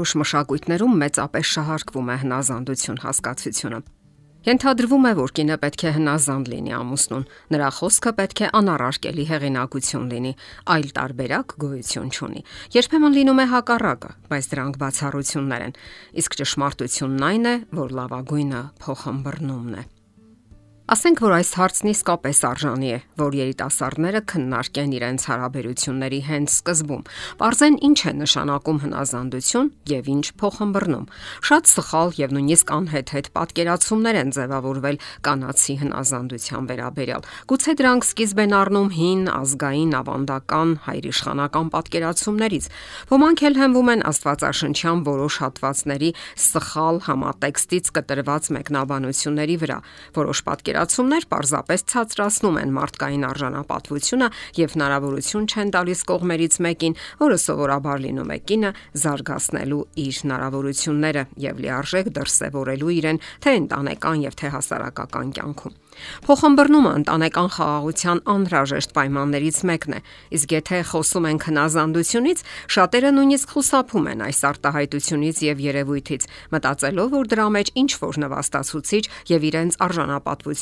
որոշ մշակույթներում մեծապես շահարկվում է հնազանդություն հասկացությունը։ Ենթադրվում է, որ կինը պետք է հնազանդ լինի ամուսնուն։ Նրա խոսքը պետք է անառարկելի հեղինակություն լինի, այլ տարբերակ գոյություն չունի։ Երբեմն լինում է հակառակը, բայց դրանք բացառություններ են։ Իսկ ճշմարտությունն այն է, որ լավագույնը փոխհմբռնումն է։ Ասենք որ այս հարցն իսկապես արժանի է, որ երիտասարդները քննարկեն իրենց հարաբերությունների հենց սկզբում։ Պարզեն ինչ է նշանակում հնազանդություն եւ ինչ փոխհմբռնում։ Շատ սխալ եւ նույնիսկ անհեթեթ պատկերացումներ են ձևավորվել կանացի հնազանդության վերաբերյալ։ Գուցե դրանք սկիզբ են առնում հին ազգային ավանդական հայրիշխանական պատկերացումներից։ Ոմանք էլ հենվում են Աստվածաշնչյան որոշ հատվածների սխալ համատեքստից կտրված մեկնաբանությունների վրա։ Որոշ պատկեր պատկերացումներ պարզապես ցածրացնում են մարդկային արժանապատվությունը եւ հնարավորություն չեն տալիս կողմերից մեկին, որը սովորաբար լինում է կինը, զարգացնելու իր հնարավորությունները եւ լիարժեք դրսեւորելու իրեն թե ընտանեկան եւ թե հասարակական կյանքում։ Փոխհմբռնումը ընտանեկան խաղաղության անհրաժեշտ պայմաններից մեկն է, իսկ եթե խոսում ենք հնազանդությունից, շատերը նույնիսկ խուսափում են այս արտահայտությունից եւ երևույթից, մտածելով, որ դրա մեջ ինչ որ նվաստացուցիչ եւ իրենց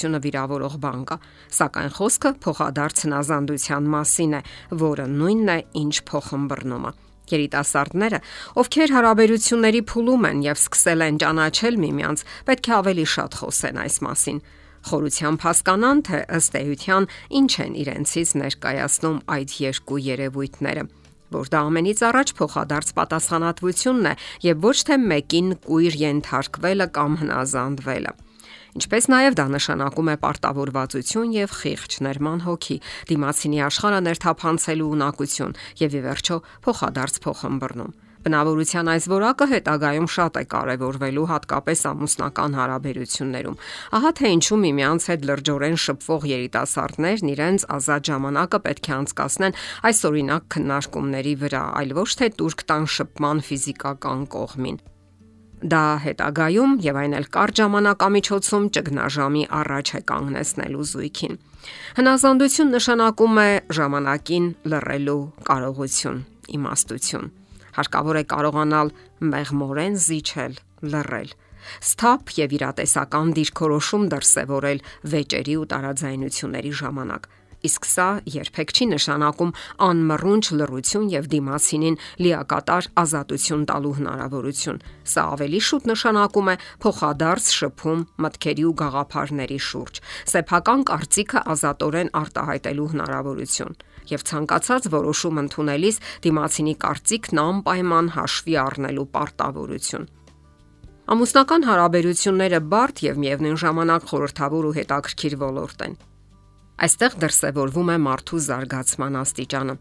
արժանապատվությունը վիրավորող բան կա։ Սակայն խոսքը փոխադարձ հնազանդության մասին է, որը նույնն է, ինչ փոխհմբռնումը երիտասարդները, ովքեր հարաբերությունների փուլում են եւ սկսել են ճանաչել միմյանց, պետք է ավելի շատ խոսեն այս մասին խորությամբ հասկանան, թե ըստ էության ինչ են իրենցից ներկայացնում այդ երկու երևույթները որ դա ամենից առաջ փոխադարձ պատասխանատվությունն է եւ ոչ թե մեկին կույր ենթարկվելը կամ հնազանդվելը։ Ինչպես նաև դա նշանակում է պարտավորվածություն եւ խիղճ ներման հոգի, դիմացինի աշխարհը ներթափանցելու ունակություն եւ ի վերջո փոխադարձ փոխհմբռնում։ Բնավորության այս որակը հետագայում շատ է կարևորվելու հատկապես ամուսնական հարաբերություններում։ Ահա թե ինչու միմյանց հետ լրջորեն շփվող երիտասարդներն իրենց ազատ ժամանակը պետք է անցկасնեն այս օրինակ քննարկումների վրա, այլ ոչ թե турք տան շփման ֆիզիկական կողմին դա հետագայում եւ այն էլ կարճ ժամանակամիջոցում ճգնաժամի առաջ է կանգնեցնելու զույգին։ Հնազանդություն նշանակում է ժամանակին լռելու կարողություն, իմաստություն հարկավոր է կարողանալ մեղմորեն զիջել, լռել սթափ եւ իրատեսական դիրքորոշում դրսեւորել վեճերի ու տարաձայնությունների ժամանակ։ Իսկ սա երբեք չի նշանակում անմռունչ լռություն եւ դիմացինին լիակատար ազատություն տալու հնարավորություն։ Սա ավելի շուտ նշանակում է փոխադարձ շփում մտքերի ու գաղափարների շուրջ, սեփական կարծիքը ազատորեն արտահայտելու հնարավորություն եւ ցանկացած որոշում ընդունելիս դիմացինի կարծիքն անպայման հաշվի առնելու պարտավորություն։ Ամուսնական հարաբերությունները բարդ եւ միևնույն ժամանակ խորթավոր ու հետաքրքիր ոլորտ են։ Այստեղ դրսևորվում է մարդու զարգացման աստիճանը,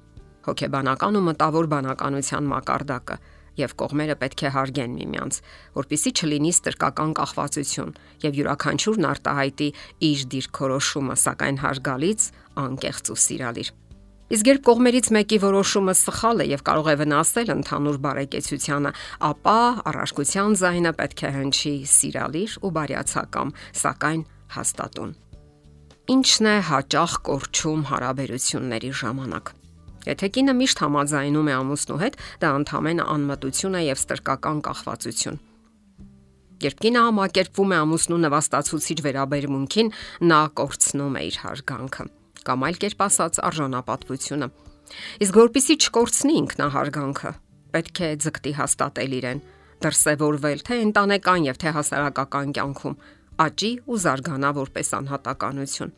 հոգեբանական ու մտավոր բանականության մակարդակը եւ կողմերը պետք է հարգեն միմյանց, որpիսի չլինի ստրկական կախվածություն եւ յուրաքանչյուրն արտահայտի իր դիրքորոշումը, սակայն հարգալից, անկեղծ ու սիրալիր։ Իսկ երբ կողմերից մեկի որոշումը սխալ է եւ կարող է վնասել ընդհանուր բարեկեցությանը, ապա առարկության ձայնը պետք է հնչի սիրալիր ու բարյացակամ, սակայն հաստատուն։ Ինչն է հաճախ կորչում հարաբերությունների ժամանակ։ Եթե կինը միշտ համաձայնում է ամուսնու հետ, դա ընդհանրապես անմտություն է եւ ստրկական կախվածություն։ Երբ կինը համակերպվում է ամուսնու նվաստացուցիչ վերաբերմունքին, նա կորցնում է իր հարգանքը կամ այլ կերպ ասած արժանապատվությունը։ Իսկ որpիսի չկորցնի ինքնահարգանքը, պետք է ձգտի հաստատել իրեն, դրսևորվել թե ընտանեկան եւ թե հասարակական կյանքում, աճի ու զարգանա որպես անհատականություն։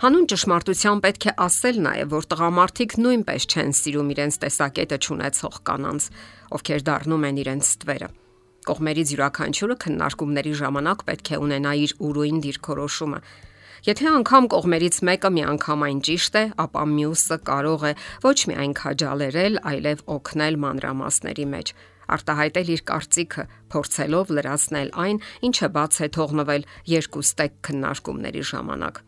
Հանուն ճշմարտության պետք է ասել նաև, որ տղամարդիկ նույնպես չեն սիրում իրենց տեսակետը ճանաչող կանանց, ովքեր դառնում են իրենց ստվերը։ Կողմերից յուրաքանչյուրը քննարկումների ժամանակ պետք է ունենա իր ուրույն դիրքորոշումը, Եթե անգամ կողմերից մեկը միանգամայն ճիշտ է, ապա մյուսը կարող է ոչ միայն քաջալերել, այլև օգնել մանրամասների մեջ արտահայտել իր կարծիքը, փորձելով լրացնել այն, ինչը բաց է թողնվել երկու ստեկ քննարկումների ժամանակ։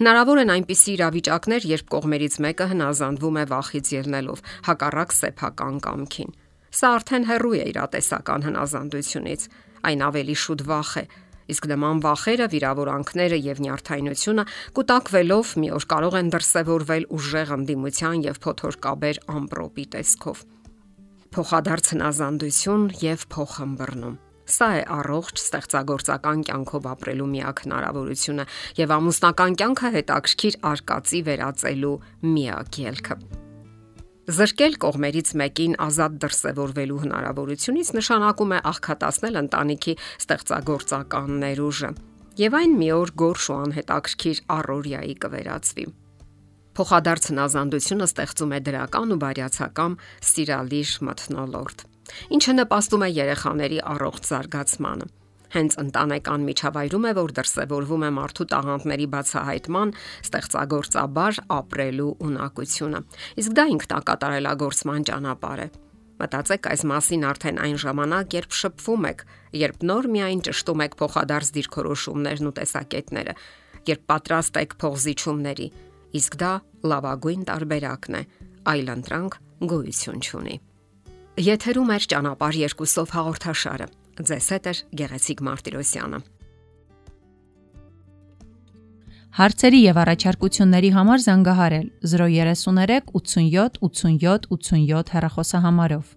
Հնարավոր են այնպիսի իրավիճակներ, երբ կողմերից մեկը հնազանդվում է վախից ելնելով, հակառակ սեփական կամքին։ Սա արդեն հեռու է իրատեսական հնազանդությունից։ Այն ավելի շուտ վախ է, Իսկ նման վախերը, վիրավորանքները եւ նյարդայնությունը կուտակվելով մի օր կարող են դրսևորվել ուժեղ ընդդիմության եւ փոթորկաբեր ամպրոպի տեսքով։ փոխադարձ հնազանդություն եւ փոխհմբռնում։ Սա է առողջ ստեղծագործական կյանքով ապրելու միակ հնարավորությունը եւ ամուսնական կյանքը հետաքրքիր արկածի վերածելու միակ ելքը։ Զրկել կողմերից մեկին ազատ դրսևորվելու հնարավորությունից նշանակում է աղքատացնել ընտանիքի ստեղծագործական ներուժը, եւ այն մի օր գորշ ու անհետաքրքիր առօրյայի կվերածվի։ Փոխադարձ հնազանդությունը ստեղծում է դրական ու բարյացակամ սիրալիր մթնոլորտ, ինչը նպաստում է երեխաների առողջ զարգացմանը։ Հենց ընտանեկան միջավայրում է, որ դրսևորվում է մարդու տաղանդների բացահայտման, ստեղծագործաբար ապրելու ունակությունը։ Իսկ դա ինքնակատարելագործման ճանապարհ է։ Մտածեք այս մասին արդեն այն ժամանակ, երբ շփվում եք, երբ նոր միայն ճշտում եք փոխադարձ դիրքորոշումներն ու տեսակետները, երբ պատրաստ եք փողզիչումների, իսկ դա լավագույն տարբերակն է։ Այլ ընտրանք գոյություն չունի։ Եթերում է ճանապարհ երկուսով հաղորդաշարը։ Ձեզ հետ է Գեղեցիկ Մարտիրոսյանը։ Հարցերի եւ առաջարկությունների համար զանգահարել 033 87 87 87 հեռախոսահամարով։